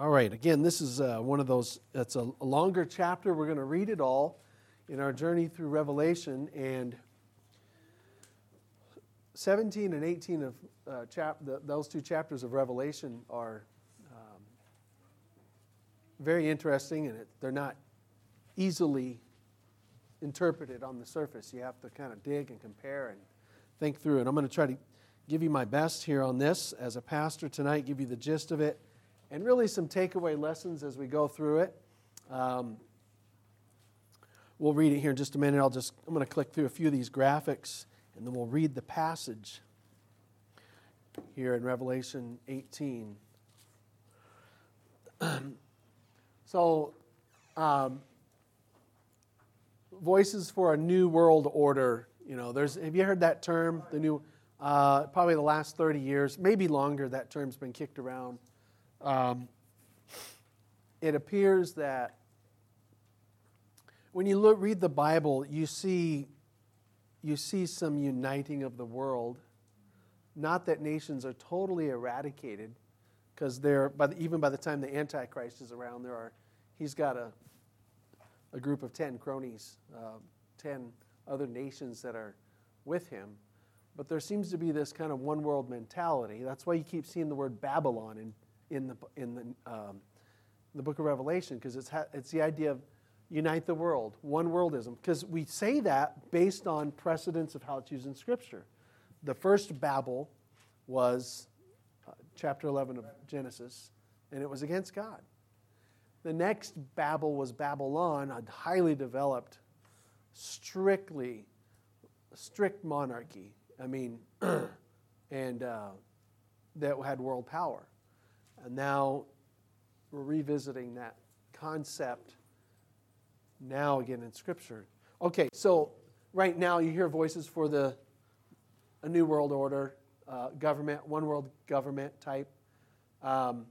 All right, again, this is uh, one of those, it's a, a longer chapter. We're going to read it all in our journey through Revelation. And 17 and 18 of uh, chap- the, those two chapters of Revelation are um, very interesting, and it, they're not easily interpreted on the surface. You have to kind of dig and compare and think through And I'm going to try to give you my best here on this as a pastor tonight, give you the gist of it, and really some takeaway lessons as we go through it. Um, we'll read it here in just a minute. I'll just I'm going to click through a few of these graphics, and then we'll read the passage here in Revelation 18. so, um, voices for a new world order. You know, there's have you heard that term? The new, uh, probably the last 30 years, maybe longer. That term's been kicked around. Um, it appears that when you look, read the Bible, you see, you see some uniting of the world. Not that nations are totally eradicated, because they're, by the, even by the time the Antichrist is around, there are, he's got a, a group of 10 cronies, uh, 10 other nations that are with him. But there seems to be this kind of one world mentality. That's why you keep seeing the word Babylon in, in, the, in the, um, the book of Revelation, because it's, ha- it's the idea of unite the world, one worldism. Because we say that based on precedents of how it's used in Scripture. The first Babel was uh, chapter 11 of Genesis, and it was against God. The next Babel was Babylon, a highly developed, strictly, strict monarchy. I mean, and uh, that had world power. And now we're revisiting that concept now again in Scripture. Okay, so right now you hear voices for the a new world order uh, government, one world government type. Um,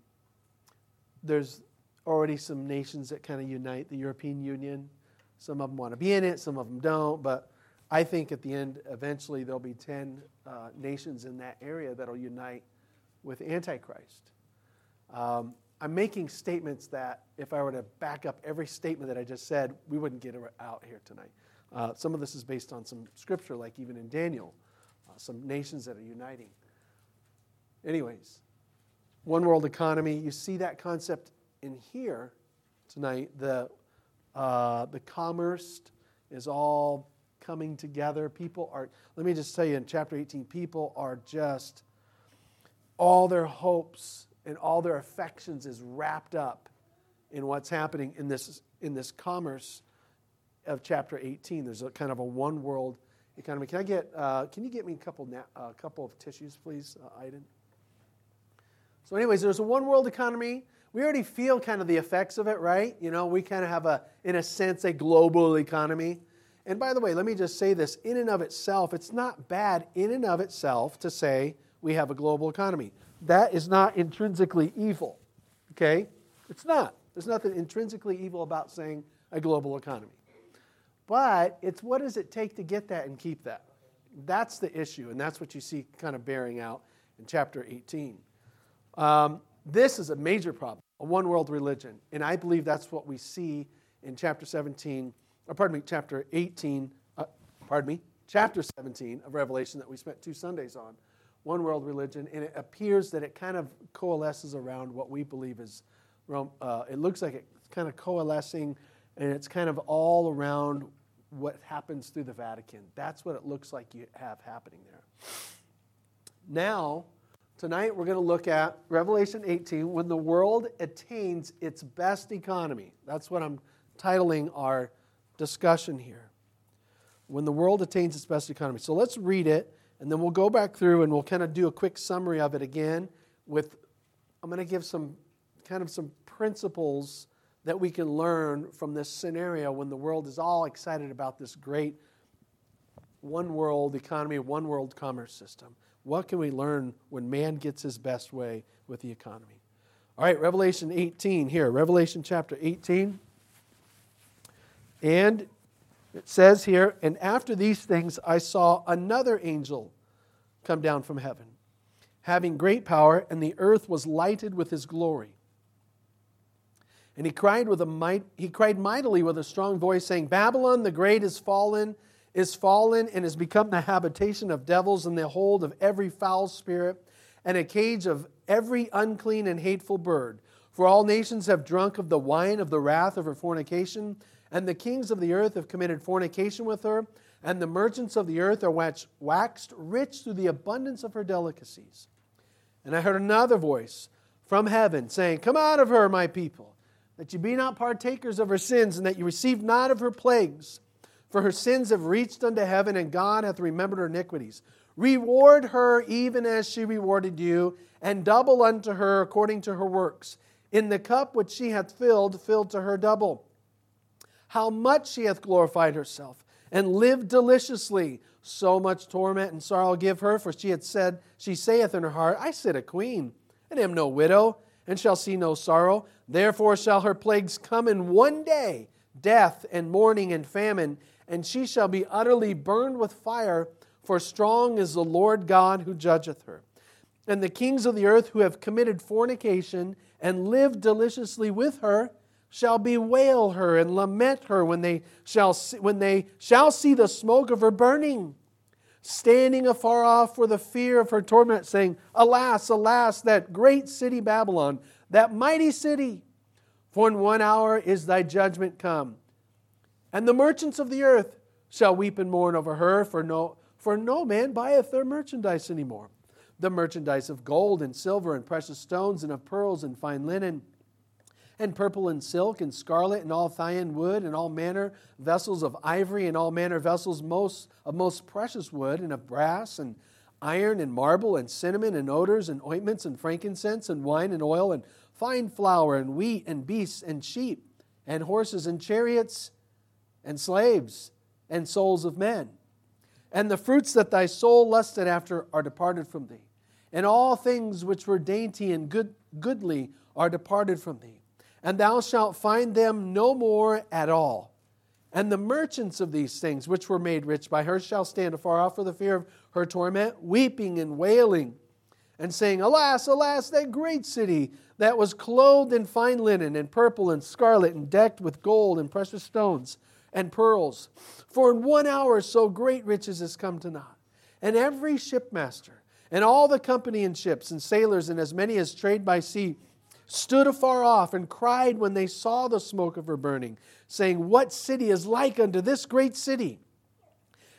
there's already some nations that kind of unite the European Union. Some of them want to be in it, some of them don't. But I think at the end, eventually, there'll be 10 uh, nations in that area that'll unite with Antichrist. Um, I'm making statements that if I were to back up every statement that I just said, we wouldn't get out here tonight. Uh, some of this is based on some scripture, like even in Daniel, uh, some nations that are uniting. Anyways, one world economy, you see that concept in here tonight. The, uh, the commerce is all coming together. People are, let me just tell you in chapter 18, people are just, all their hopes and all their affections is wrapped up in what's happening in this, in this commerce of chapter 18. There's a kind of a one world economy. Can I get, uh, can you get me a couple, na- uh, couple of tissues, please, uh, Aiden? So, anyways, there's a one world economy. We already feel kind of the effects of it, right? You know, we kind of have a, in a sense, a global economy. And by the way, let me just say this in and of itself, it's not bad in and of itself to say we have a global economy that is not intrinsically evil. Okay? It's not. There's nothing intrinsically evil about saying a global economy. But it's what does it take to get that and keep that? That's the issue, and that's what you see kind of bearing out in chapter 18. Um, this is a major problem, a one world religion. And I believe that's what we see in chapter 17, or pardon me, chapter 18, uh, pardon me, chapter 17 of Revelation that we spent two Sundays on one world religion, and it appears that it kind of coalesces around what we believe is Rome. Uh, it looks like it's kind of coalescing, and it's kind of all around what happens through the Vatican. That's what it looks like you have happening there. Now, tonight we're going to look at Revelation 18 when the world attains its best economy. That's what I'm titling our discussion here. When the world attains its best economy. So let's read it and then we'll go back through and we'll kind of do a quick summary of it again with I'm going to give some kind of some principles that we can learn from this scenario when the world is all excited about this great one world economy, one world commerce system. What can we learn when man gets his best way with the economy? All right, Revelation 18 here, Revelation chapter 18. And it says here, and after these things I saw another angel come down from heaven, having great power, and the earth was lighted with his glory. And he cried with a might, he cried mightily with a strong voice, saying, Babylon the great is fallen, is fallen, and has become the habitation of devils and the hold of every foul spirit, and a cage of every unclean and hateful bird. For all nations have drunk of the wine of the wrath of her fornication, and the kings of the earth have committed fornication with her, and the merchants of the earth are waxed rich through the abundance of her delicacies. And I heard another voice from heaven saying, Come out of her, my people that you be not partakers of her sins, and that you receive not of her plagues. For her sins have reached unto heaven, and God hath remembered her iniquities. Reward her even as she rewarded you, and double unto her according to her works. In the cup which she hath filled, fill to her double. How much she hath glorified herself, and lived deliciously. So much torment and sorrow give her, for she had said, she saith in her heart, I sit a queen, and am no widow and shall see no sorrow. Therefore shall her plagues come in one day death and mourning and famine, and she shall be utterly burned with fire, for strong is the Lord God who judgeth her. And the kings of the earth who have committed fornication and lived deliciously with her shall bewail her and lament her when they shall see, when they shall see the smoke of her burning standing afar off for the fear of her torment, saying, Alas, alas, that great city Babylon, that mighty city, for in one hour is thy judgment come. And the merchants of the earth shall weep and mourn over her, for no, for no man buyeth their merchandise anymore. The merchandise of gold and silver and precious stones and of pearls and fine linen and purple and silk and scarlet and all thyine wood and all manner vessels of ivory and all manner vessels most of most precious wood and of brass and iron and marble and cinnamon and odors and ointments and frankincense and wine and oil and fine flour and wheat and beasts and sheep and horses and chariots and slaves and souls of men. And the fruits that thy soul lusted after are departed from thee. And all things which were dainty and good, goodly are departed from thee and thou shalt find them no more at all. And the merchants of these things, which were made rich by her, shall stand afar off for the fear of her torment, weeping and wailing, and saying, Alas, alas, that great city that was clothed in fine linen, and purple and scarlet, and decked with gold and precious stones and pearls. For in one hour so great riches has come to naught. And every shipmaster, and all the company in ships, and sailors, and as many as trade by sea, stood afar off and cried when they saw the smoke of her burning, saying, What city is like unto this great city?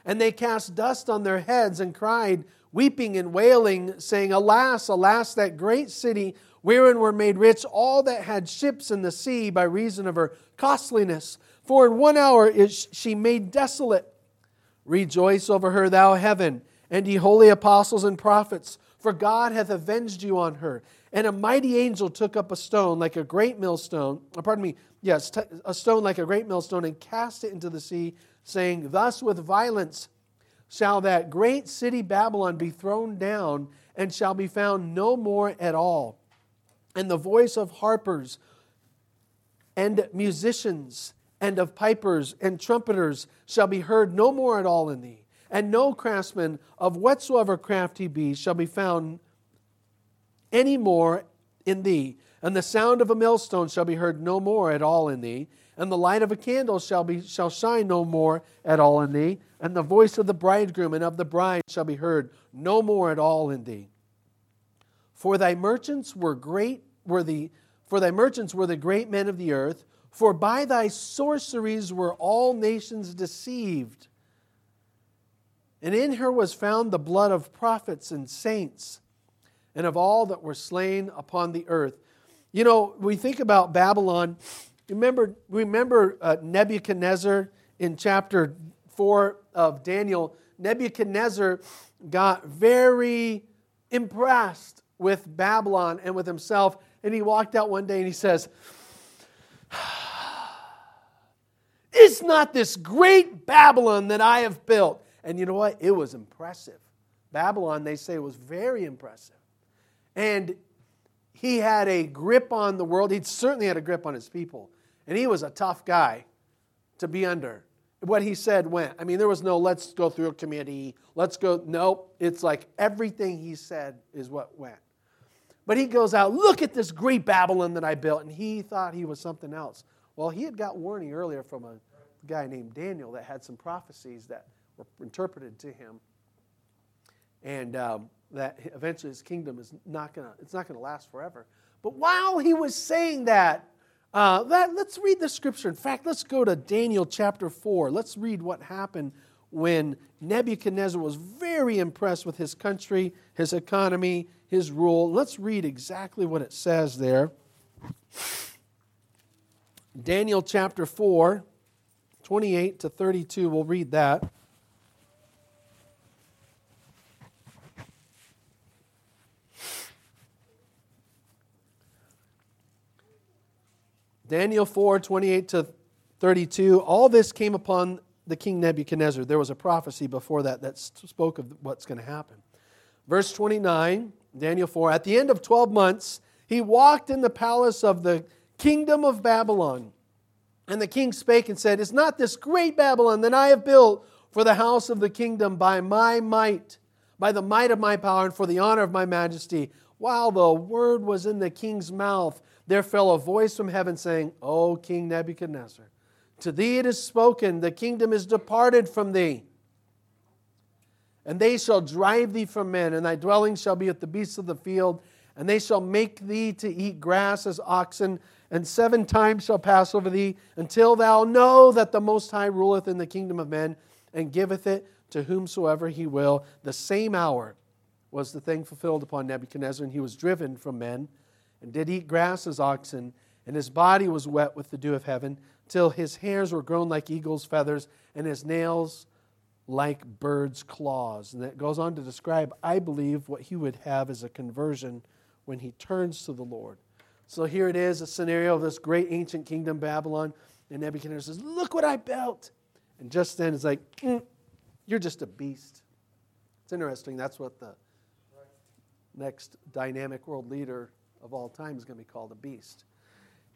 And they cast dust on their heads and cried, weeping and wailing, saying, Alas, alas, that great city wherein were made rich all that had ships in the sea by reason of her costliness. For in one hour is she made desolate. Rejoice over her, thou heaven, and ye holy apostles and prophets, for God hath avenged you on her. And a mighty angel took up a stone like a great millstone, uh, pardon me, yes, a stone like a great millstone, and cast it into the sea, saying, Thus with violence shall that great city Babylon be thrown down, and shall be found no more at all. And the voice of harpers and musicians and of pipers and trumpeters shall be heard no more at all in thee. And no craftsman of whatsoever craft he be shall be found any more in thee. And the sound of a millstone shall be heard no more at all in thee. And the light of a candle shall, be, shall shine no more at all in thee. And the voice of the bridegroom and of the bride shall be heard no more at all in thee. For thy merchants were great, were the, for thy merchants were the great men of the earth. For by thy sorceries were all nations deceived. And in her was found the blood of prophets and saints and of all that were slain upon the earth. You know, we think about Babylon. Remember, remember uh, Nebuchadnezzar in chapter 4 of Daniel. Nebuchadnezzar got very impressed with Babylon and with himself, and he walked out one day and he says, Is not this great Babylon that I have built? And you know what? It was impressive. Babylon, they say, was very impressive. And he had a grip on the world. He certainly had a grip on his people. And he was a tough guy to be under. What he said went. I mean, there was no let's go through a committee, let's go. Nope. It's like everything he said is what went. But he goes out, look at this great Babylon that I built. And he thought he was something else. Well, he had got warning earlier from a guy named Daniel that had some prophecies that were interpreted to him. And um, that eventually his kingdom is not going to, it's not to last forever. But while he was saying that, uh, that, let's read the scripture. In fact, let's go to Daniel chapter 4. Let's read what happened when Nebuchadnezzar was very impressed with his country, his economy, his rule. Let's read exactly what it says there. Daniel chapter 4, 28 to 32, we'll read that. Daniel 4, 28 to 32. All this came upon the king Nebuchadnezzar. There was a prophecy before that that spoke of what's going to happen. Verse 29, Daniel 4. At the end of 12 months, he walked in the palace of the kingdom of Babylon. And the king spake and said, Is not this great Babylon that I have built for the house of the kingdom by my might, by the might of my power, and for the honor of my majesty? While the word was in the king's mouth, there fell a voice from heaven saying, O King Nebuchadnezzar, to thee it is spoken, the kingdom is departed from thee. And they shall drive thee from men, and thy dwelling shall be with the beasts of the field, and they shall make thee to eat grass as oxen, and seven times shall pass over thee, until thou know that the Most High ruleth in the kingdom of men, and giveth it to whomsoever he will. The same hour was the thing fulfilled upon Nebuchadnezzar, and he was driven from men and did eat grass as oxen, and his body was wet with the dew of heaven, till his hairs were grown like eagle's feathers, and his nails like birds' claws. And that goes on to describe, I believe, what he would have as a conversion when he turns to the Lord. So here it is, a scenario of this great ancient kingdom, Babylon. And Nebuchadnezzar says, Look what I built. And just then it's like, mm, You're just a beast. It's interesting. That's what the next dynamic world leader of all time is going to be called a beast.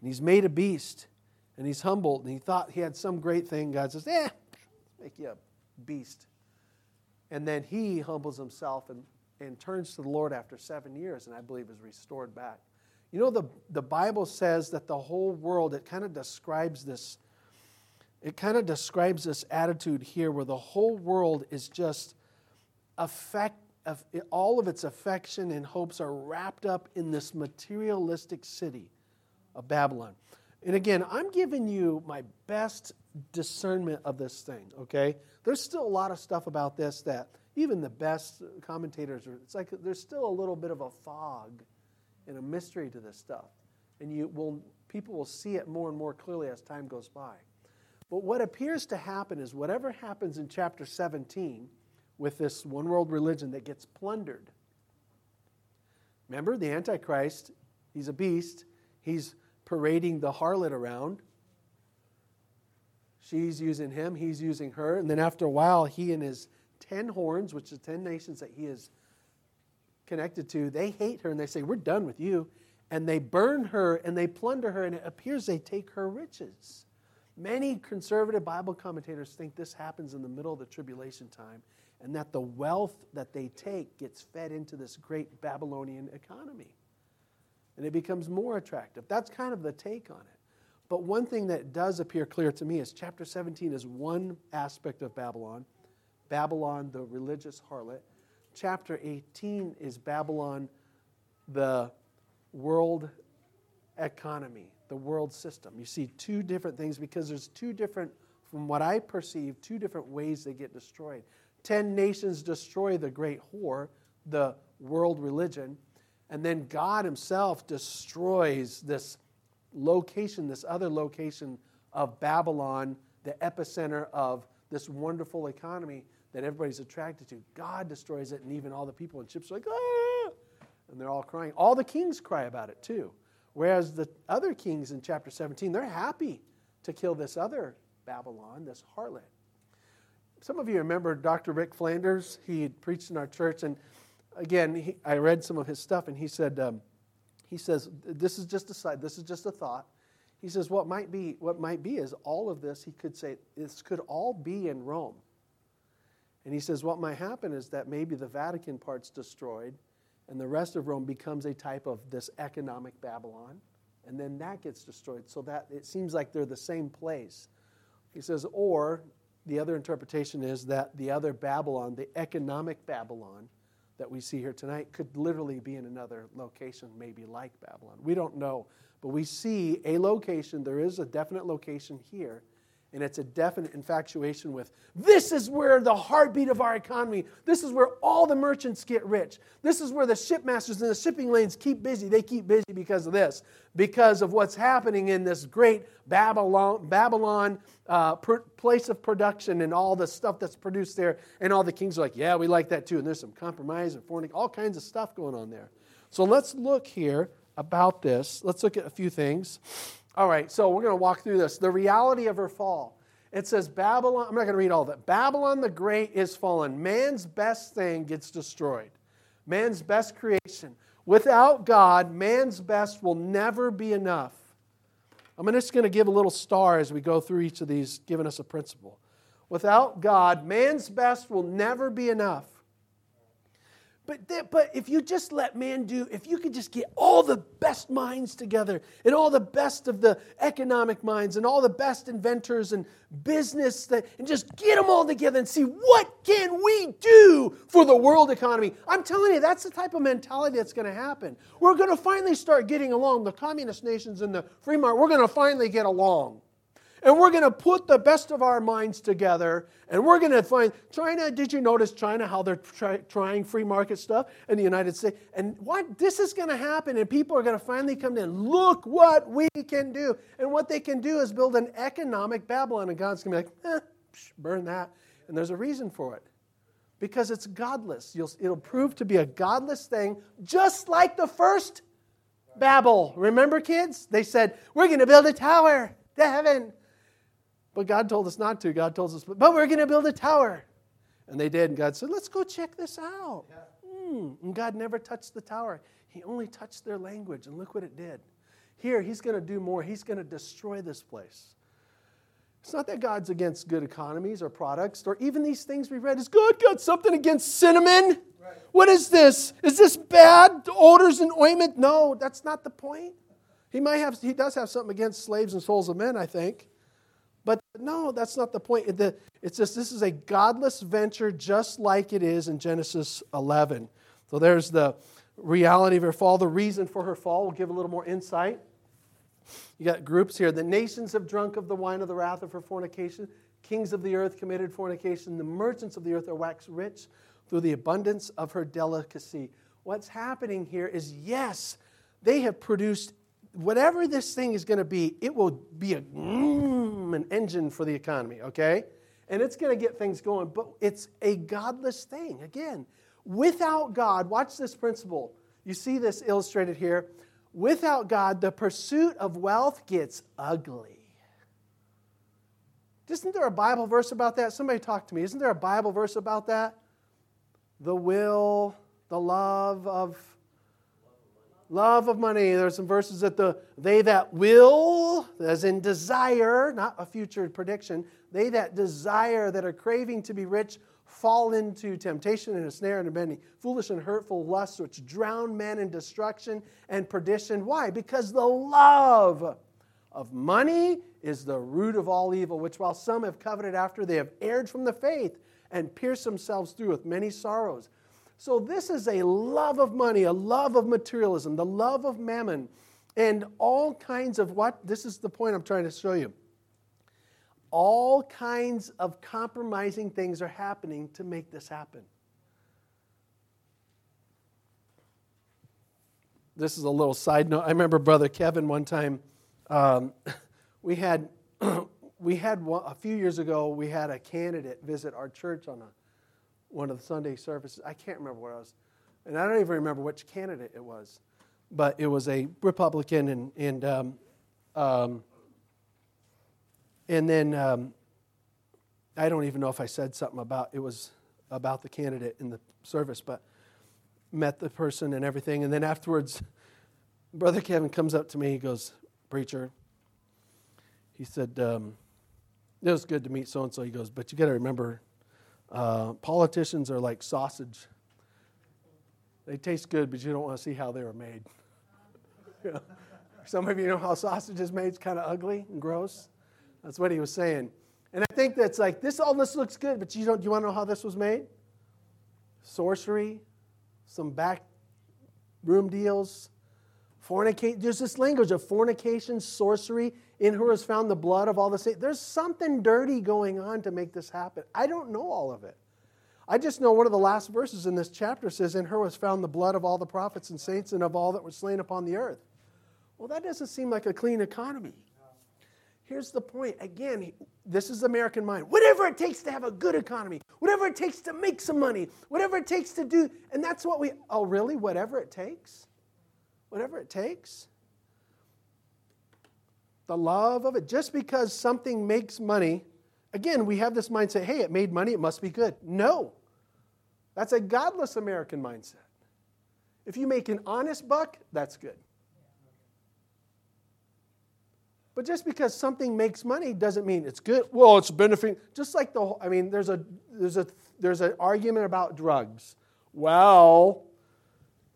And he's made a beast, and he's humbled, and he thought he had some great thing. God says, eh, make you a beast. And then he humbles himself and, and turns to the Lord after seven years, and I believe is restored back. You know, the, the Bible says that the whole world, it kind of describes this, it kind of describes this attitude here where the whole world is just affect, all of its affection and hopes are wrapped up in this materialistic city of Babylon. And again, I'm giving you my best discernment of this thing, okay? There's still a lot of stuff about this that even the best commentators are, it's like there's still a little bit of a fog and a mystery to this stuff. And you will, people will see it more and more clearly as time goes by. But what appears to happen is whatever happens in chapter 17 with this one world religion that gets plundered. Remember, the Antichrist, he's a beast. He's parading the harlot around. She's using him, he's using her. And then after a while, he and his 10 horns, which is 10 nations that he is connected to, they hate her and they say, We're done with you. And they burn her and they plunder her, and it appears they take her riches. Many conservative Bible commentators think this happens in the middle of the tribulation time and that the wealth that they take gets fed into this great Babylonian economy. And it becomes more attractive. That's kind of the take on it. But one thing that does appear clear to me is chapter 17 is one aspect of Babylon Babylon, the religious harlot. Chapter 18 is Babylon, the world economy, the world system. You see two different things because there's two different, from what I perceive, two different ways they get destroyed. Ten nations destroy the great whore, the world religion, and then God Himself destroys this location, this other location of Babylon, the epicenter of this wonderful economy that everybody's attracted to. God destroys it, and even all the people in ships are like, ah! And they're all crying. All the kings cry about it too. Whereas the other kings in chapter 17, they're happy to kill this other Babylon, this harlot. Some of you remember Dr. Rick Flanders. He had preached in our church, and again, he, I read some of his stuff, and he said, um, he says, this is just a side, this is just a thought. He says, what might be, what might be is all of this, he could say, this could all be in Rome. And he says, what might happen is that maybe the Vatican part's destroyed, and the rest of Rome becomes a type of this economic Babylon, and then that gets destroyed. So that it seems like they're the same place. He says, or the other interpretation is that the other Babylon, the economic Babylon that we see here tonight, could literally be in another location, maybe like Babylon. We don't know, but we see a location. There is a definite location here and it's a definite infatuation with this is where the heartbeat of our economy this is where all the merchants get rich. This is where the shipmasters and the shipping lanes keep busy. They keep busy because of this because of what's happening in this great babylon babylon uh, per, place of production and all the stuff that's produced there. And all the kings are like yeah we like that too. And there's some compromise and fornication all kinds of stuff going on there. So let's look here about this. Let's look at a few things all right, so we're going to walk through this. The reality of her fall. It says Babylon, I'm not going to read all it. Babylon the Great is fallen. Man's best thing gets destroyed. Man's best creation. Without God, man's best will never be enough. I'm just going to give a little star as we go through each of these, giving us a principle. Without God, man's best will never be enough. But, that, but if you just let man do, if you could just get all the best minds together and all the best of the economic minds and all the best inventors and business that, and just get them all together and see what can we do for the world economy. I'm telling you, that's the type of mentality that's going to happen. We're going to finally start getting along. The communist nations and the free market, we're going to finally get along and we're going to put the best of our minds together and we're going to find China. Did you notice China, how they're try, trying free market stuff in the United States? And what this is going to happen, and people are going to finally come in. Look what we can do. And what they can do is build an economic Babylon, and God's going to be like, eh, burn that. And there's a reason for it because it's godless. You'll, it'll prove to be a godless thing, just like the first Babel. Remember, kids? They said, We're going to build a tower to heaven. But God told us not to. God told us, but we're going to build a tower. And they did. And God said, let's go check this out. Mm. And God never touched the tower, He only touched their language. And look what it did. Here, He's going to do more. He's going to destroy this place. It's not that God's against good economies or products or even these things we read. Is God got something against cinnamon? Right. What is this? Is this bad odors and ointment? No, that's not the point. He might have. He does have something against slaves and souls of men, I think. No, that's not the point. It's just this is a godless venture just like it is in Genesis 11. So there's the reality of her fall, the reason for her fall. We'll give a little more insight. You got groups here. The nations have drunk of the wine of the wrath of her fornication. Kings of the earth committed fornication. The merchants of the earth are waxed rich through the abundance of her delicacy. What's happening here is yes, they have produced whatever this thing is going to be, it will be a, mm, an engine for the economy, okay? And it's going to get things going, but it's a godless thing. Again, without God, watch this principle. You see this illustrated here. Without God, the pursuit of wealth gets ugly. Isn't there a Bible verse about that? Somebody talk to me. Isn't there a Bible verse about that? The will, the love of Love of money. There's some verses that the they that will, as in desire, not a future prediction, they that desire, that are craving to be rich, fall into temptation and a snare and a many foolish and hurtful lusts which drown men in destruction and perdition. Why? Because the love of money is the root of all evil, which while some have coveted after, they have erred from the faith and pierced themselves through with many sorrows. So, this is a love of money, a love of materialism, the love of mammon, and all kinds of what? This is the point I'm trying to show you. All kinds of compromising things are happening to make this happen. This is a little side note. I remember Brother Kevin one time, um, we had. we had a few years ago, we had a candidate visit our church on a one of the Sunday services. I can't remember what I was, and I don't even remember which candidate it was, but it was a Republican, and and um, um, and then um, I don't even know if I said something about it was about the candidate in the service, but met the person and everything, and then afterwards, Brother Kevin comes up to me. He goes, "Preacher," he said. Um, it was good to meet so and so. He goes, but you got to remember uh, politicians are like sausage. They taste good, but you don't want to see how they were made. Some of you know how sausage is made. It's kind of ugly and gross. That's what he was saying. And I think that's like this. All this looks good, but you don't. Do you want to know how this was made? Sorcery, some back room deals, fornicate. There's this language of fornication, sorcery. In her is found the blood of all the saints. There's something dirty going on to make this happen. I don't know all of it. I just know one of the last verses in this chapter says, In her was found the blood of all the prophets and saints and of all that were slain upon the earth. Well, that doesn't seem like a clean economy. Here's the point. Again, this is American mind. Whatever it takes to have a good economy, whatever it takes to make some money, whatever it takes to do, and that's what we, oh, really? Whatever it takes? Whatever it takes? The love of it. Just because something makes money Again, we have this mindset hey, it made money, it must be good. No. That's a godless American mindset. If you make an honest buck, that's good. But just because something makes money doesn't mean it's good. Well, it's benefiting. Just like the whole, I mean, there's a there's a there's an argument about drugs. Well,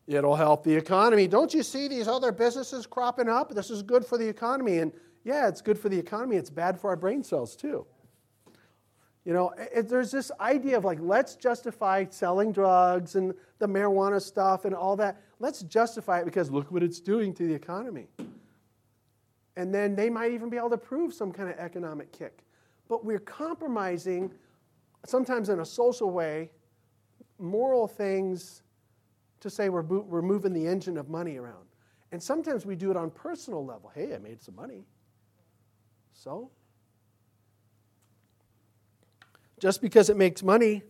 it'll help the economy. Don't you see these other businesses cropping up? This is good for the economy. And yeah, it's good for the economy. It's bad for our brain cells too. You know, it, there's this idea of like, let's justify selling drugs and the marijuana stuff and all that. Let's justify it because look what it's doing to the economy. And then they might even be able to prove some kind of economic kick. But we're compromising, sometimes in a social way, moral things to say we're, we're moving the engine of money around. And sometimes we do it on personal level. Hey, I made some money. So? Just because it makes money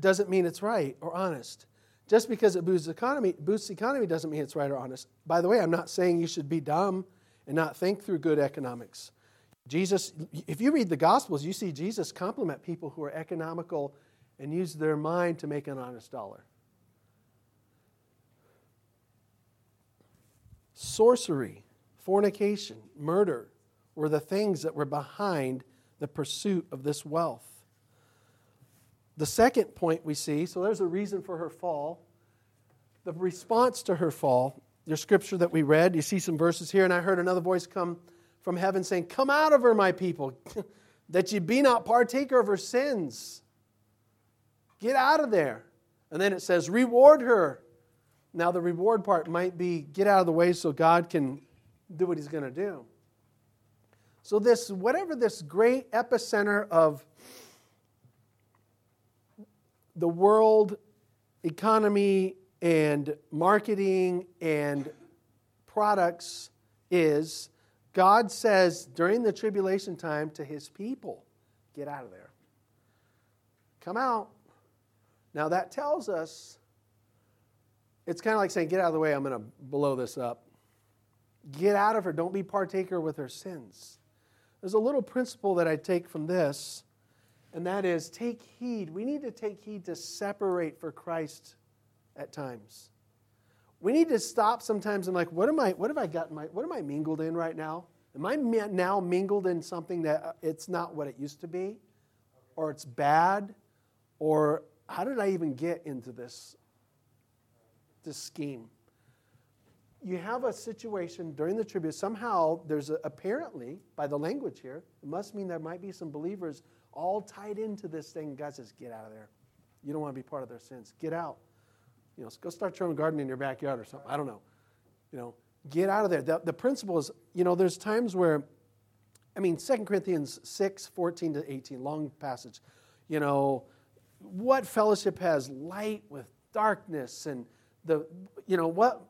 doesn't mean it's right or honest. Just because it boosts the economy, boosts the economy doesn't mean it's right or honest. By the way, I'm not saying you should be dumb and not think through good economics. Jesus, if you read the Gospels, you see Jesus compliment people who are economical and use their mind to make an honest dollar. Sorcery, fornication, murder were the things that were behind the pursuit of this wealth. The second point we see so there's a reason for her fall. The response to her fall, your scripture that we read, you see some verses here, and I heard another voice come from heaven saying, Come out of her, my people, that ye be not partaker of her sins. Get out of there. And then it says, Reward her. Now, the reward part might be get out of the way so God can do what he's going to do. So, this, whatever this great epicenter of the world economy and marketing and products is, God says during the tribulation time to his people, get out of there. Come out. Now, that tells us it's kind of like saying, get out of the way, I'm going to blow this up. Get out of her. Don't be partaker with her sins. There's a little principle that I take from this, and that is take heed. We need to take heed to separate for Christ at times. We need to stop sometimes and like, what am I? What have I got? My, what am I mingled in right now? Am I now mingled in something that uh, it's not what it used to be, or it's bad, or how did I even get into this this scheme? you have a situation during the tribute. Somehow, there's a, apparently, by the language here, it must mean there might be some believers all tied into this thing. God says, Get out of there. You don't want to be part of their sins. Get out. You know, go start your own garden in your backyard or something. I don't know. You know, get out of there. The, the principle is, you know, there's times where, I mean, 2 Corinthians 6, 14 to 18, long passage. You know, what fellowship has light with darkness and the, you know, what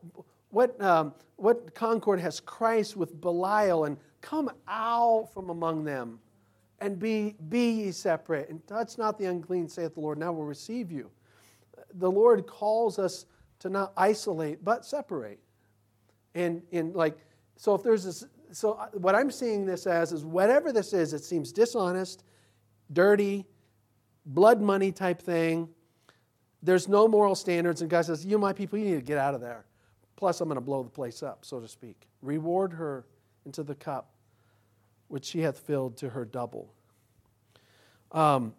what, um, what concord has Christ with Belial? And come out from among them and be, be ye separate and touch not the unclean, saith the Lord, now will receive you. The Lord calls us to not isolate, but separate. And, and like, so if there's this, so what I'm seeing this as is whatever this is, it seems dishonest, dirty, blood money type thing. There's no moral standards, and God says, You, my people, you need to get out of there. Plus, I'm going to blow the place up, so to speak. Reward her into the cup which she hath filled to her double. Um,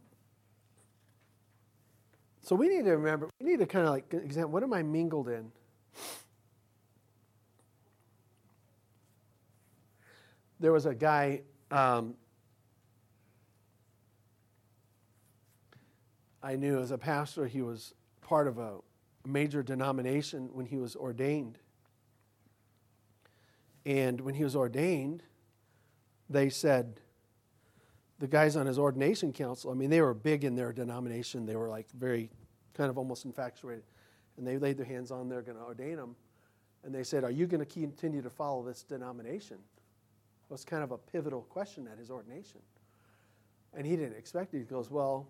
So we need to remember, we need to kind of like examine what am I mingled in? There was a guy, um, I knew as a pastor, he was part of a major denomination when he was ordained. And when he was ordained, they said, the guys on his ordination council, I mean, they were big in their denomination. They were like very kind of almost infatuated. And they laid their hands on, they're going to ordain him. And they said, Are you going to continue to follow this denomination? It was kind of a pivotal question at his ordination. And he didn't expect it. He goes, Well,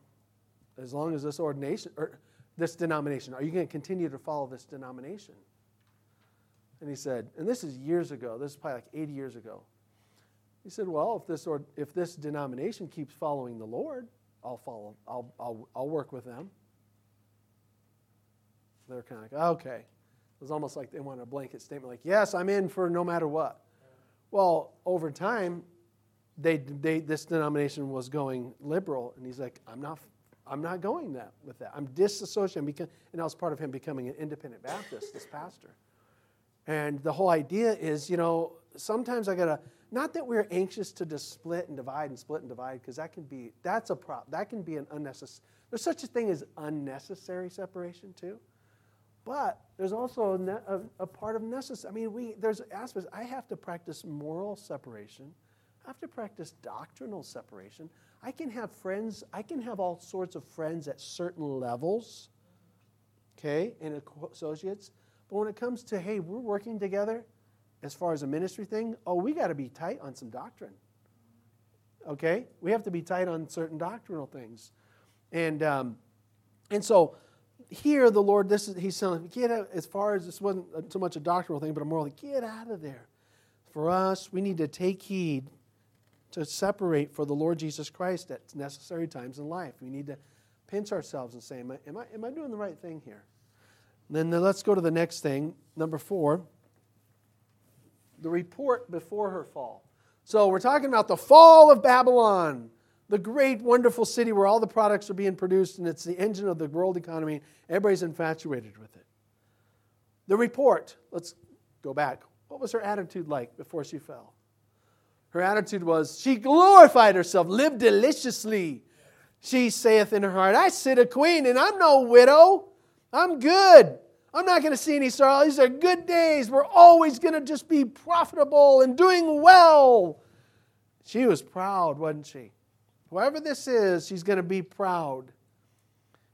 as long as this ordination, or this denomination, are you going to continue to follow this denomination? And he said, and this is years ago, this is probably like 80 years ago. He said, Well, if this, or, if this denomination keeps following the Lord, I'll follow, I'll, I'll, I'll work with them. They're kind of like, okay. It was almost like they wanted a blanket statement, like, yes, I'm in for no matter what. Well, over time, they, they, this denomination was going liberal, and he's like, I'm not, I'm not going that with that. I'm disassociating, because, and that was part of him becoming an independent Baptist, this pastor. And the whole idea is, you know, sometimes I gotta, not that we're anxious to just split and divide and split and divide, because that can be, that's a problem. That can be an unnecessary, there's such a thing as unnecessary separation too. But there's also a, a, a part of necessary. I mean, we, there's aspects, I have to practice moral separation. I have to practice doctrinal separation. I can have friends, I can have all sorts of friends at certain levels, okay, and associates. But when it comes to, hey, we're working together as far as a ministry thing, oh, we got to be tight on some doctrine. Okay? We have to be tight on certain doctrinal things. And, um, and so here the Lord, this is, he's saying, get out, as far as this wasn't so much a doctrinal thing, but a moral thing, get out of there. For us, we need to take heed to separate for the Lord Jesus Christ at necessary times in life. We need to pinch ourselves and say, am I, am I, am I doing the right thing here? Then let's go to the next thing, number four the report before her fall. So we're talking about the fall of Babylon, the great, wonderful city where all the products are being produced and it's the engine of the world economy. Everybody's infatuated with it. The report, let's go back. What was her attitude like before she fell? Her attitude was, she glorified herself, lived deliciously. She saith in her heart, I sit a queen and I'm no widow. I'm good. I'm not going to see any sorrow. These are good days. We're always going to just be profitable and doing well. She was proud, wasn't she? Whoever this is, she's going to be proud.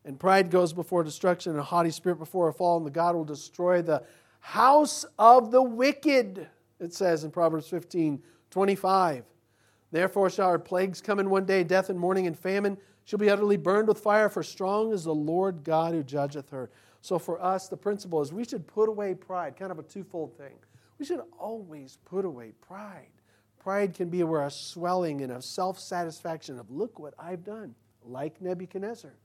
And pride goes before destruction, and a haughty spirit before a fall, and the God will destroy the house of the wicked, it says in Proverbs 15 25. Therefore shall our plagues come in one day, death and mourning and famine. She'll be utterly burned with fire, for strong is the Lord God who judgeth her. So for us, the principle is we should put away pride, kind of a twofold thing. We should always put away pride. Pride can be where a swelling and a self satisfaction of, look what I've done, like Nebuchadnezzar.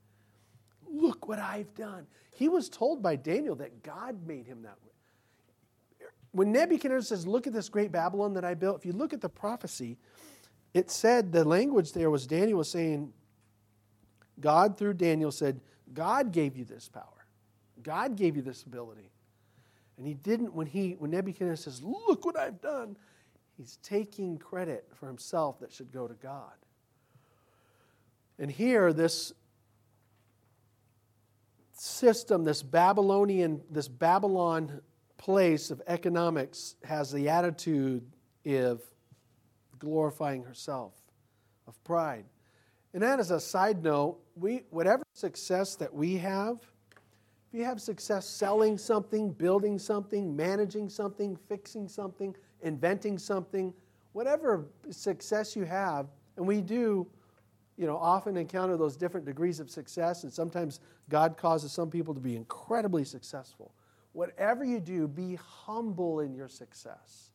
Look what I've done. He was told by Daniel that God made him that way. When Nebuchadnezzar says, Look at this great Babylon that I built, if you look at the prophecy, it said the language there was Daniel was saying, God through Daniel said, God gave you this power. God gave you this ability. And he didn't when he when Nebuchadnezzar says, "Look what I've done." He's taking credit for himself that should go to God. And here this system, this Babylonian, this Babylon place of economics has the attitude of glorifying herself, of pride. And that is a side note, we whatever success that we have, if you have success selling something, building something, managing something, fixing something, inventing something, whatever success you have, and we do, you know, often encounter those different degrees of success, and sometimes God causes some people to be incredibly successful. Whatever you do, be humble in your success.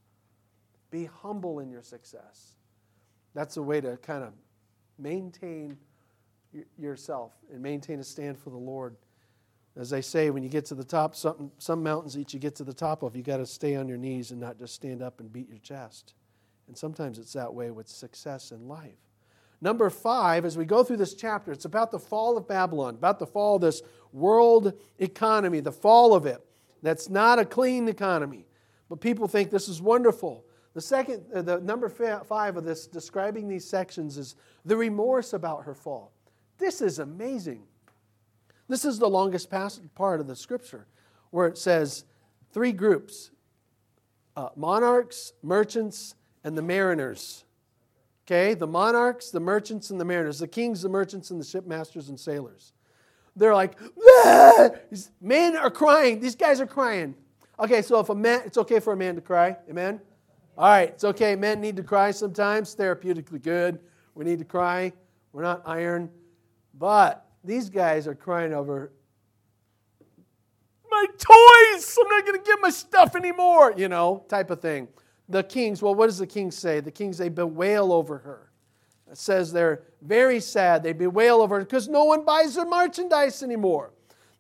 Be humble in your success. That's a way to kind of maintain yourself and maintain a stand for the Lord. As they say, when you get to the top, some, some mountains that you get to the top of, you got to stay on your knees and not just stand up and beat your chest. And sometimes it's that way with success in life. Number five, as we go through this chapter, it's about the fall of Babylon, about the fall of this world economy, the fall of it. That's not a clean economy, but people think this is wonderful. The second, uh, the number five of this, describing these sections, is the remorse about her fall. This is amazing. This is the longest part of the scripture where it says three groups uh, monarchs, merchants, and the mariners. Okay, the monarchs, the merchants, and the mariners, the kings, the merchants, and the shipmasters and sailors. They're like, men are crying. These guys are crying. Okay, so if a man, it's okay for a man to cry. Amen? All right, it's okay. Men need to cry sometimes, therapeutically good. We need to cry. We're not iron. But these guys are crying over my toys. I'm not going to get my stuff anymore, you know, type of thing. The kings, well, what does the king say? The kings, they bewail over her. It says they're very sad. They bewail over her because no one buys their merchandise anymore.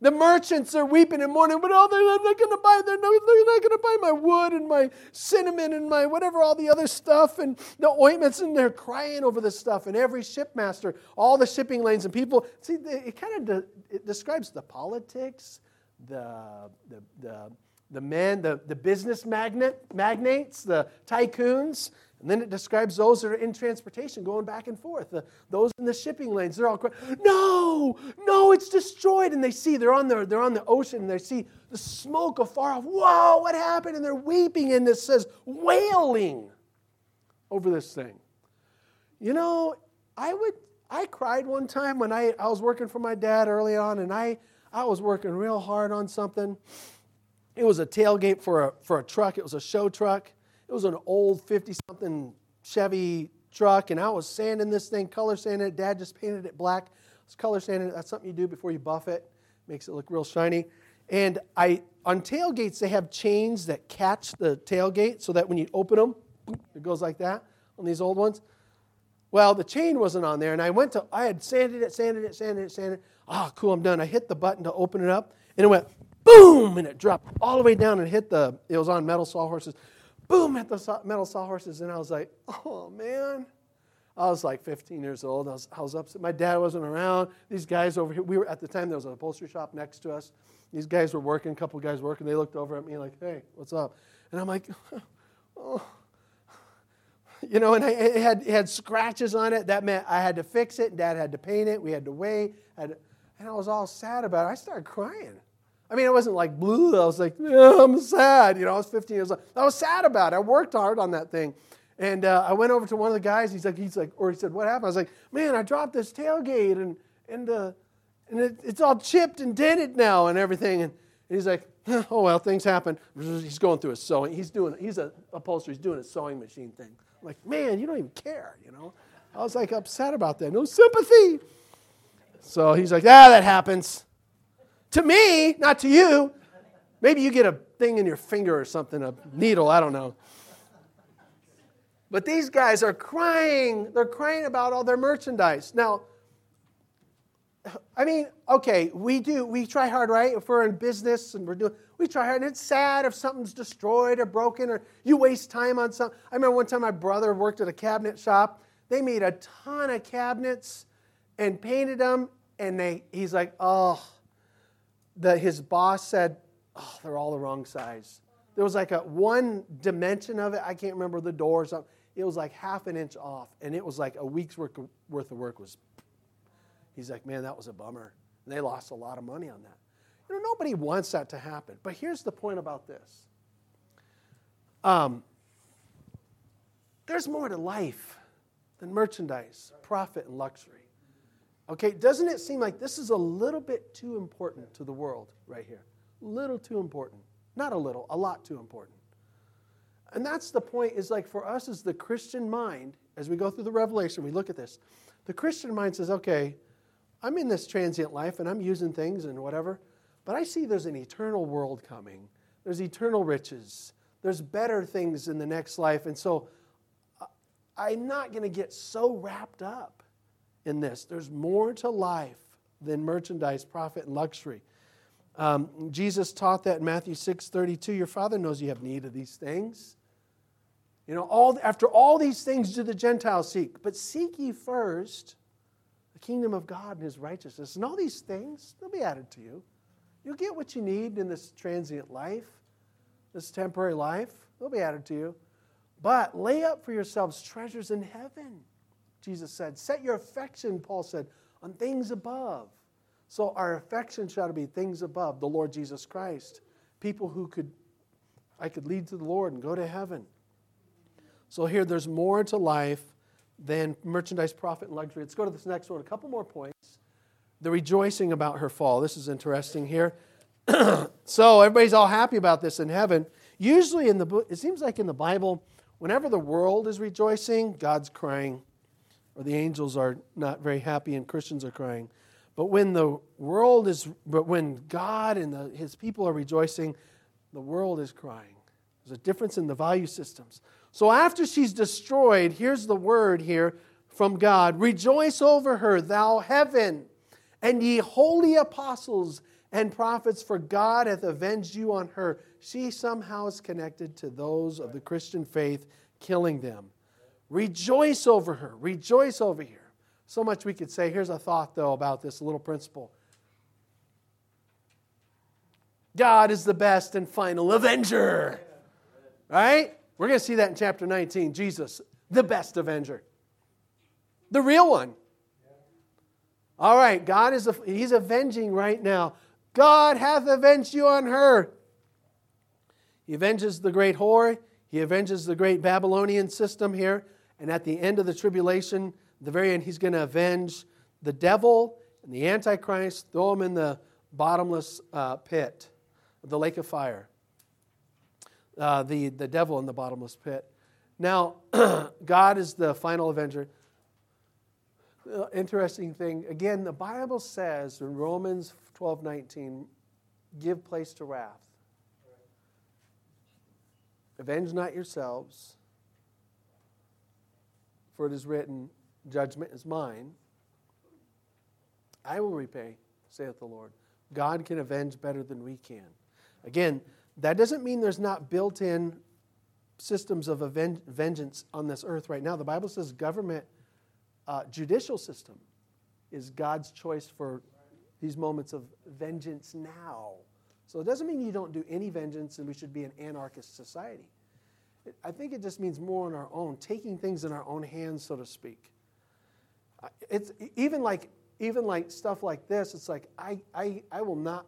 The merchants are weeping and mourning, but oh, they're not going to buy. They're, no, they're not going to buy my wood and my cinnamon and my whatever, all the other stuff and the ointments, and they're crying over this stuff. And every shipmaster, all the shipping lanes, and people see. It kind of de- it describes the politics, the the the the men, the, the business magnate, magnates, the tycoons, and then it describes those that are in transportation going back and forth. The, those in the shipping lanes, they're all crying, no, no, it's destroyed. And they see, they're on the, they're on the ocean, and they see the smoke afar off. Whoa, what happened? And they're weeping, and this says wailing over this thing. You know, I would, I cried one time when I, I was working for my dad early on, and I, I was working real hard on something. It was a tailgate for a, for a truck, it was a show truck it was an old 50 something Chevy truck, and I was sanding this thing, color sanding it. Dad just painted it black. I was color sanding it. That's something you do before you buff it, makes it look real shiny. And I on tailgates, they have chains that catch the tailgate so that when you open them, it goes like that on these old ones. Well, the chain wasn't on there, and I went to, I had sanded it, sanded it, sanded it, sanded it. Ah, oh, cool, I'm done. I hit the button to open it up, and it went boom, and it dropped all the way down and hit the, it was on metal sawhorses, boom, at the metal sawhorses. And I was like, oh, man. I was like 15 years old. I was, I was upset. My dad wasn't around. These guys over here, we were at the time, there was an upholstery shop next to us. These guys were working, a couple guys working. They looked over at me like, hey, what's up? And I'm like, oh. You know, and I, it, had, it had scratches on it. That meant I had to fix it. Dad had to paint it. We had to wait. Had to, and I was all sad about it. I started crying. I mean, I wasn't like blue. I was like, I'm sad. You know, I was 15 years old. I was sad about it. I worked hard on that thing. And uh, I went over to one of the guys. He's like, he's like, or he said, what happened? I was like, man, I dropped this tailgate and and uh, and it, it's all chipped and dented now and everything. And, he's like, oh well, things happen. He's going through his sewing. He's doing. He's a upholsterer. He's doing a sewing machine thing. I'm like, man, you don't even care. You know. I was like upset about that. No sympathy. So he's like, ah, that happens. To me, not to you. Maybe you get a thing in your finger or something, a needle, I don't know. But these guys are crying. They're crying about all their merchandise. Now, I mean, okay, we do, we try hard, right? If we're in business and we're doing, we try hard. And it's sad if something's destroyed or broken or you waste time on something. I remember one time my brother worked at a cabinet shop. They made a ton of cabinets and painted them. And they, he's like, oh, that his boss said, oh, they're all the wrong size. There was like a one dimension of it. I can't remember the door or something. It was like half an inch off, and it was like a week's of, worth of work was. He's like, man, that was a bummer. And they lost a lot of money on that. You know, nobody wants that to happen. But here's the point about this. Um, there's more to life than merchandise, profit, and luxury. Okay, doesn't it seem like this is a little bit too important to the world right here? A little too important. Not a little, a lot too important. And that's the point is like for us as the Christian mind, as we go through the revelation, we look at this. The Christian mind says, okay, I'm in this transient life and I'm using things and whatever, but I see there's an eternal world coming. There's eternal riches. There's better things in the next life. And so uh, I'm not going to get so wrapped up in this. There's more to life than merchandise, profit, and luxury. Um, Jesus taught that in Matthew 6 32. Your Father knows you have need of these things. You know, all, after all these things do the Gentiles seek. But seek ye first the kingdom of God and his righteousness. And all these things, they'll be added to you. You'll get what you need in this transient life, this temporary life. They'll be added to you. But lay up for yourselves treasures in heaven, Jesus said. Set your affection, Paul said, on things above. So our affection shall be things above the Lord Jesus Christ. People who could, I could lead to the Lord and go to heaven. So here, there's more to life than merchandise, profit, and luxury. Let's go to this next one. A couple more points. The rejoicing about her fall. This is interesting here. so everybody's all happy about this in heaven. Usually in the book, it seems like in the Bible, whenever the world is rejoicing, God's crying, or the angels are not very happy and Christians are crying. But when the world is, but when God and the, his people are rejoicing, the world is crying. There's a difference in the value systems. So after she's destroyed, here's the word here from God Rejoice over her, thou heaven, and ye holy apostles and prophets, for God hath avenged you on her. She somehow is connected to those of the Christian faith, killing them. Rejoice over her. Rejoice over here. So much we could say. Here's a thought, though, about this little principle God is the best and final avenger. Right? We're going to see that in chapter 19. Jesus, the best avenger, the real one. All right, God is, he's avenging right now. God hath avenged you on her. He avenges the great whore. He avenges the great Babylonian system here. And at the end of the tribulation, the very end, he's going to avenge the devil and the Antichrist, throw him in the bottomless uh, pit, the lake of fire uh, the, the devil in the bottomless pit. Now, God is the final avenger. Uh, interesting thing, again, the Bible says in Romans 12 19, give place to wrath. Avenge not yourselves, for it is written, Judgment is mine. I will repay, saith the Lord. God can avenge better than we can. Again, that doesn't mean there's not built in systems of vengeance on this earth right now. The Bible says government, uh, judicial system is God's choice for these moments of vengeance now. So it doesn't mean you don't do any vengeance and we should be an anarchist society. I think it just means more on our own, taking things in our own hands, so to speak. It's even like even like stuff like this. It's like I I, I will not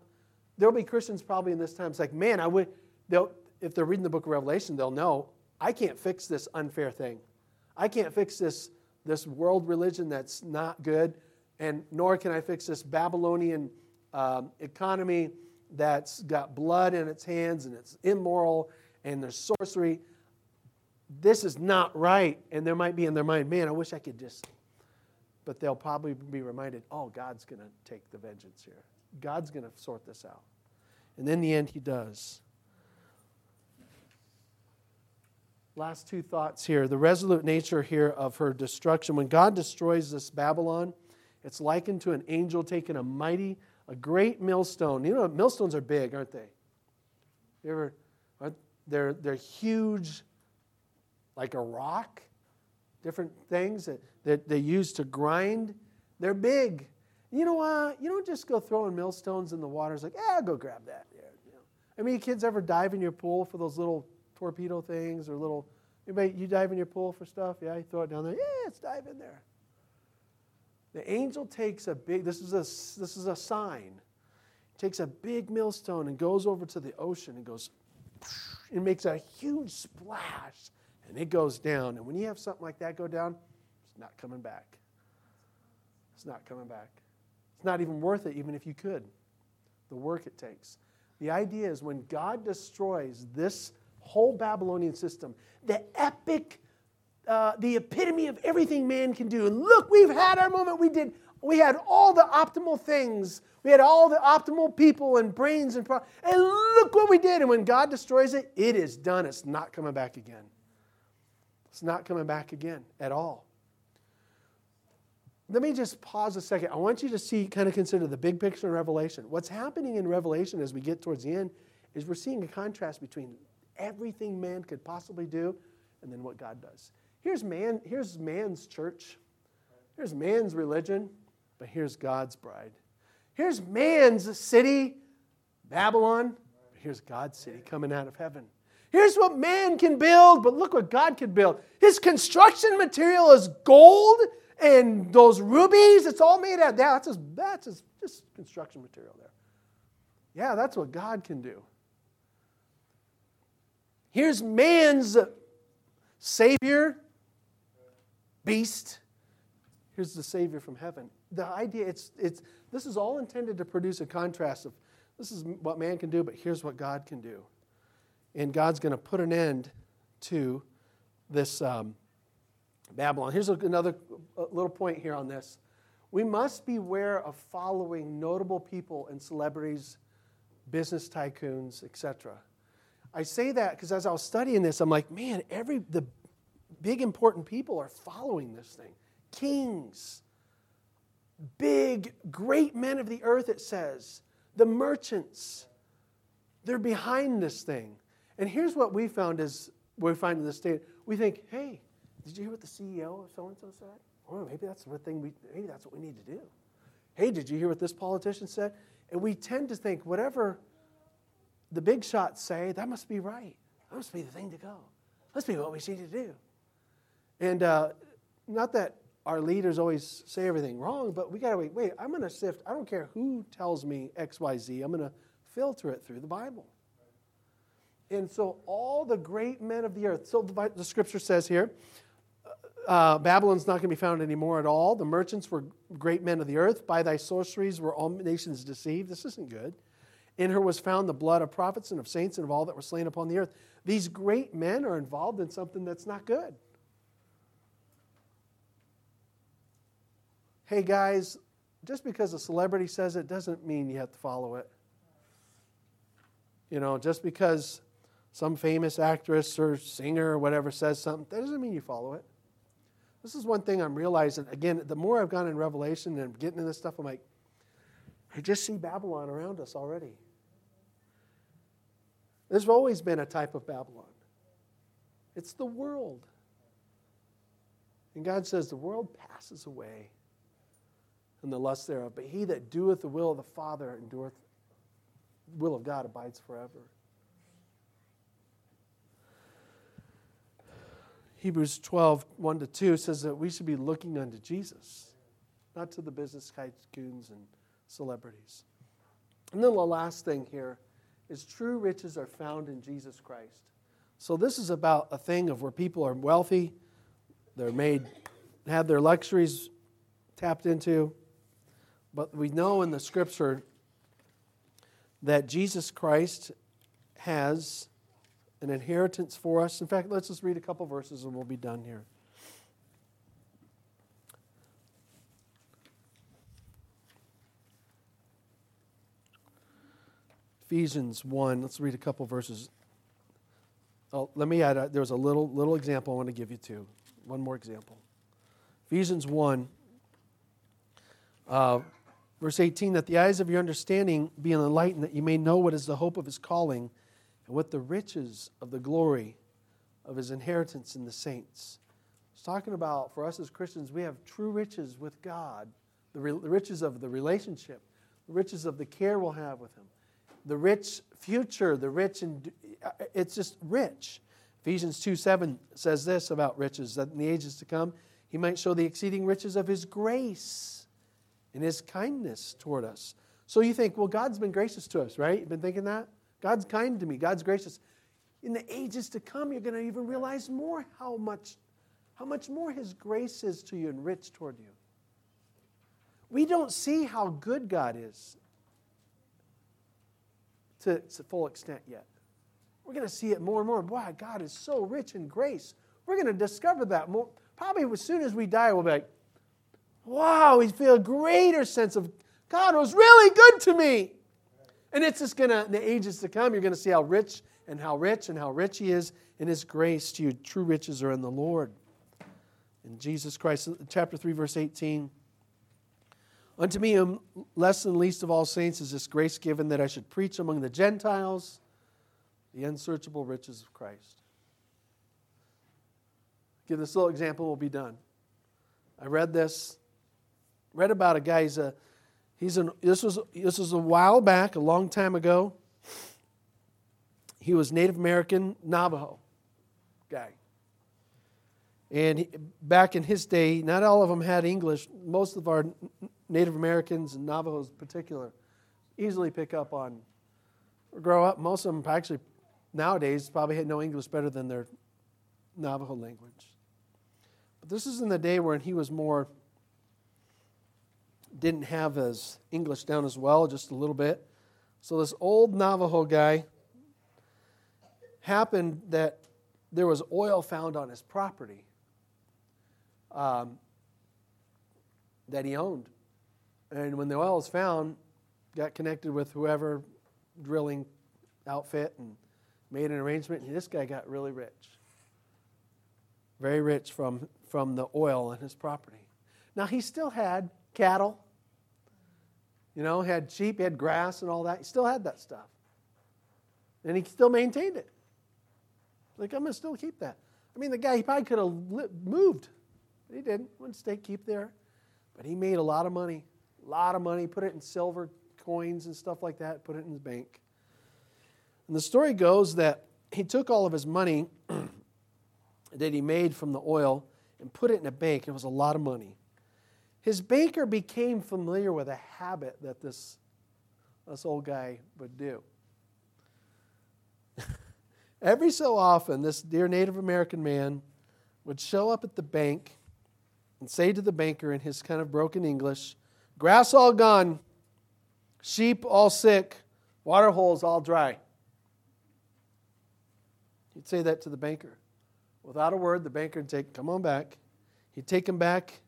there'll be Christians probably in this time. It's like, man, I would. They'll, if they're reading the book of Revelation, they'll know I can't fix this unfair thing. I can't fix this this world religion that's not good, and nor can I fix this Babylonian um, economy that's got blood in its hands and it's immoral and there's sorcery. This is not right, and there might be in their mind, man, I wish I could just. But they'll probably be reminded, oh, God's going to take the vengeance here. God's going to sort this out. And in the end, He does. Last two thoughts here. The resolute nature here of her destruction. When God destroys this Babylon, it's likened to an angel taking a mighty, a great millstone. You know, millstones are big, aren't they? You ever, they're, they're huge, like a rock, different things that, that they use to grind. They're big. You know what? You don't just go throwing millstones in the water. It's like, yeah, I'll go grab that. Yeah, you. I mean, kids ever dive in your pool for those little torpedo things or little? Anybody, you dive in your pool for stuff? Yeah, you throw it down there. Yeah, let's dive in there. The angel takes a big. This is a this is a sign. Takes a big millstone and goes over to the ocean and goes. It makes a huge splash and it goes down. And when you have something like that go down, it's not coming back. It's not coming back. It's not even worth it, even if you could, the work it takes. The idea is when God destroys this whole Babylonian system, the epic, uh, the epitome of everything man can do. And look, we've had our moment. We did. We had all the optimal things. We had all the optimal people and brains and pro- and look what we did. And when God destroys it, it is done. It's not coming back again. It's not coming back again at all let me just pause a second. I want you to see, kind of consider the big picture in Revelation. What's happening in Revelation as we get towards the end is we're seeing a contrast between everything man could possibly do and then what God does. Here's man, here's man's church. Here's man's religion, but here's God's bride. Here's man's city, Babylon. Here's God's city coming out of heaven. Here's what man can build, but look what God can build. His construction material is gold and those rubies. It's all made out. Yeah, that's just, that's his just construction material there. Yeah, that's what God can do. Here's man's Savior, beast. Here's the Savior from heaven. The idea, it's, it's, this is all intended to produce a contrast of this is what man can do, but here's what God can do. And God's going to put an end to this um, Babylon. Here's another little point here on this. We must beware of following notable people and celebrities, business tycoons, etc. I say that because as I was studying this, I'm like, man, every the big important people are following this thing. Kings, big, great men of the earth, it says. The merchants, they're behind this thing. And here's what we found is we find in the state. We think, hey, did you hear what the CEO of so and so said? Oh, maybe that's the thing we maybe that's what we need to do. Hey, did you hear what this politician said? And we tend to think whatever the big shots say, that must be right. That must be the thing to go. That Must be what we need to do. And uh, not that our leaders always say everything wrong, but we got to wait. Wait, I'm going to sift. I don't care who tells me X, Y, Z. I'm going to filter it through the Bible. And so all the great men of the earth. So the, the scripture says here, uh, Babylon's not going to be found anymore at all. The merchants were great men of the earth. By thy sorceries were all nations deceived. This isn't good. In her was found the blood of prophets and of saints and of all that were slain upon the earth. These great men are involved in something that's not good. Hey guys, just because a celebrity says it doesn't mean you have to follow it. You know, just because some famous actress or singer or whatever says something, that doesn't mean you follow it. This is one thing I'm realizing. Again, the more I've gone in Revelation and getting into this stuff, I'm like, I just see Babylon around us already. There's always been a type of Babylon. It's the world. And God says, The world passes away and the lust thereof, but he that doeth the will of the Father endureth, the will of God abides forever. Hebrews 12, 1 to 2 says that we should be looking unto Jesus, not to the business tycoons and celebrities. And then the last thing here is true riches are found in Jesus Christ. So this is about a thing of where people are wealthy, they're made, have their luxuries tapped into. But we know in the scripture that Jesus Christ has an inheritance for us. In fact, let's just read a couple verses and we'll be done here. Ephesians 1, let's read a couple verses. Oh, let me add, a, there was a little, little example I want to give you too. One more example. Ephesians 1, uh, verse 18, that the eyes of your understanding be enlightened, that you may know what is the hope of his calling, and what the riches of the glory of his inheritance in the saints. It's talking about, for us as Christians, we have true riches with God, the, re- the riches of the relationship, the riches of the care we'll have with him the rich future, the rich, and uh, it's just rich. Ephesians 2 7 says this about riches that in the ages to come, he might show the exceeding riches of his grace and his kindness toward us. So you think, well, God's been gracious to us, right? You've been thinking that? God's kind to me, God's gracious. In the ages to come, you're going to even realize more how much, how much more his grace is to you and rich toward you. We don't see how good God is to its full extent yet. We're going to see it more and more. Boy, God is so rich in grace. We're going to discover that more. Probably as soon as we die, we'll be like, wow, we feel a greater sense of God was really good to me. And it's just going to, in the ages to come, you're going to see how rich and how rich and how rich He is in His grace to you. True riches are in the Lord. In Jesus Christ, chapter 3, verse 18. Unto me, am less than least of all saints, is this grace given that I should preach among the Gentiles the unsearchable riches of Christ. Give this little example, we'll be done. I read this, read about a guy. He's a, he's an, this was this was a while back, a long time ago. He was Native American Navajo guy. And he, back in his day, not all of them had English. Most of our Native Americans and Navajos in particular easily pick up on or grow up. Most of them actually nowadays probably know English better than their Navajo language. But this is in the day when he was more, didn't have his English down as well, just a little bit. So this old Navajo guy happened that there was oil found on his property um, that he owned. And when the oil was found, got connected with whoever drilling outfit and made an arrangement, and this guy got really rich. Very rich from, from the oil on his property. Now, he still had cattle, you know, had sheep, he had grass and all that. He still had that stuff. And he still maintained it. Like, I'm going to still keep that. I mean, the guy, he probably could have moved. But he didn't. Wouldn't stay, keep there. But he made a lot of money. A lot of money. Put it in silver coins and stuff like that. Put it in his bank. And the story goes that he took all of his money that he made from the oil and put it in a bank. It was a lot of money. His banker became familiar with a habit that this, this old guy would do. Every so often, this dear Native American man would show up at the bank and say to the banker in his kind of broken English, Grass all gone, sheep all sick, water holes all dry. He'd say that to the banker. Without a word, the banker would take, Come on back. He'd take him back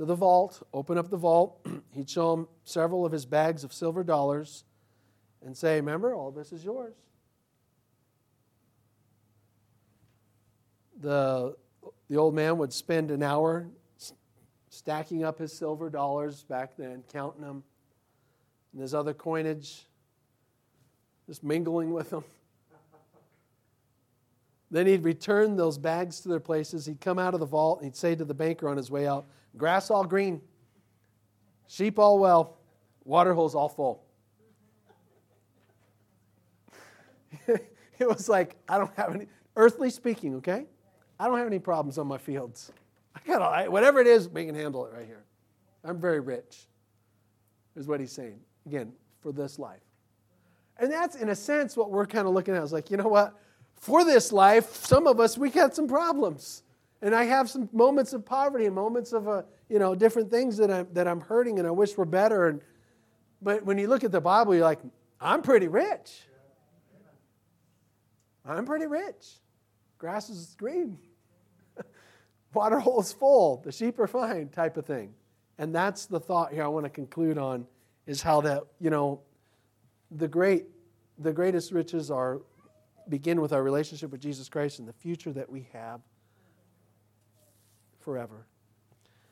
to the vault, open up the vault. He'd show him several of his bags of silver dollars and say, Remember, all this is yours. The, the old man would spend an hour stacking up his silver dollars back then, counting them, and his other coinage, just mingling with them. Then he'd return those bags to their places. He'd come out of the vault and he'd say to the banker on his way out, Grass all green, sheep all well, water holes all full. it was like, I don't have any, earthly speaking, okay? I don't have any problems on my fields. I got all, whatever it is, we can handle it right here. I'm very rich, is what he's saying. Again, for this life. And that's, in a sense, what we're kind of looking at. Is like, you know what? For this life, some of us, we got some problems. And I have some moments of poverty and moments of, uh, you know, different things that I'm, that I'm hurting and I wish were better. And, but when you look at the Bible, you're like, I'm pretty rich. I'm pretty rich. Grass is green water hole's full, the sheep are fine, type of thing. And that's the thought here I want to conclude on is how that, you know, the great the greatest riches are begin with our relationship with Jesus Christ and the future that we have forever.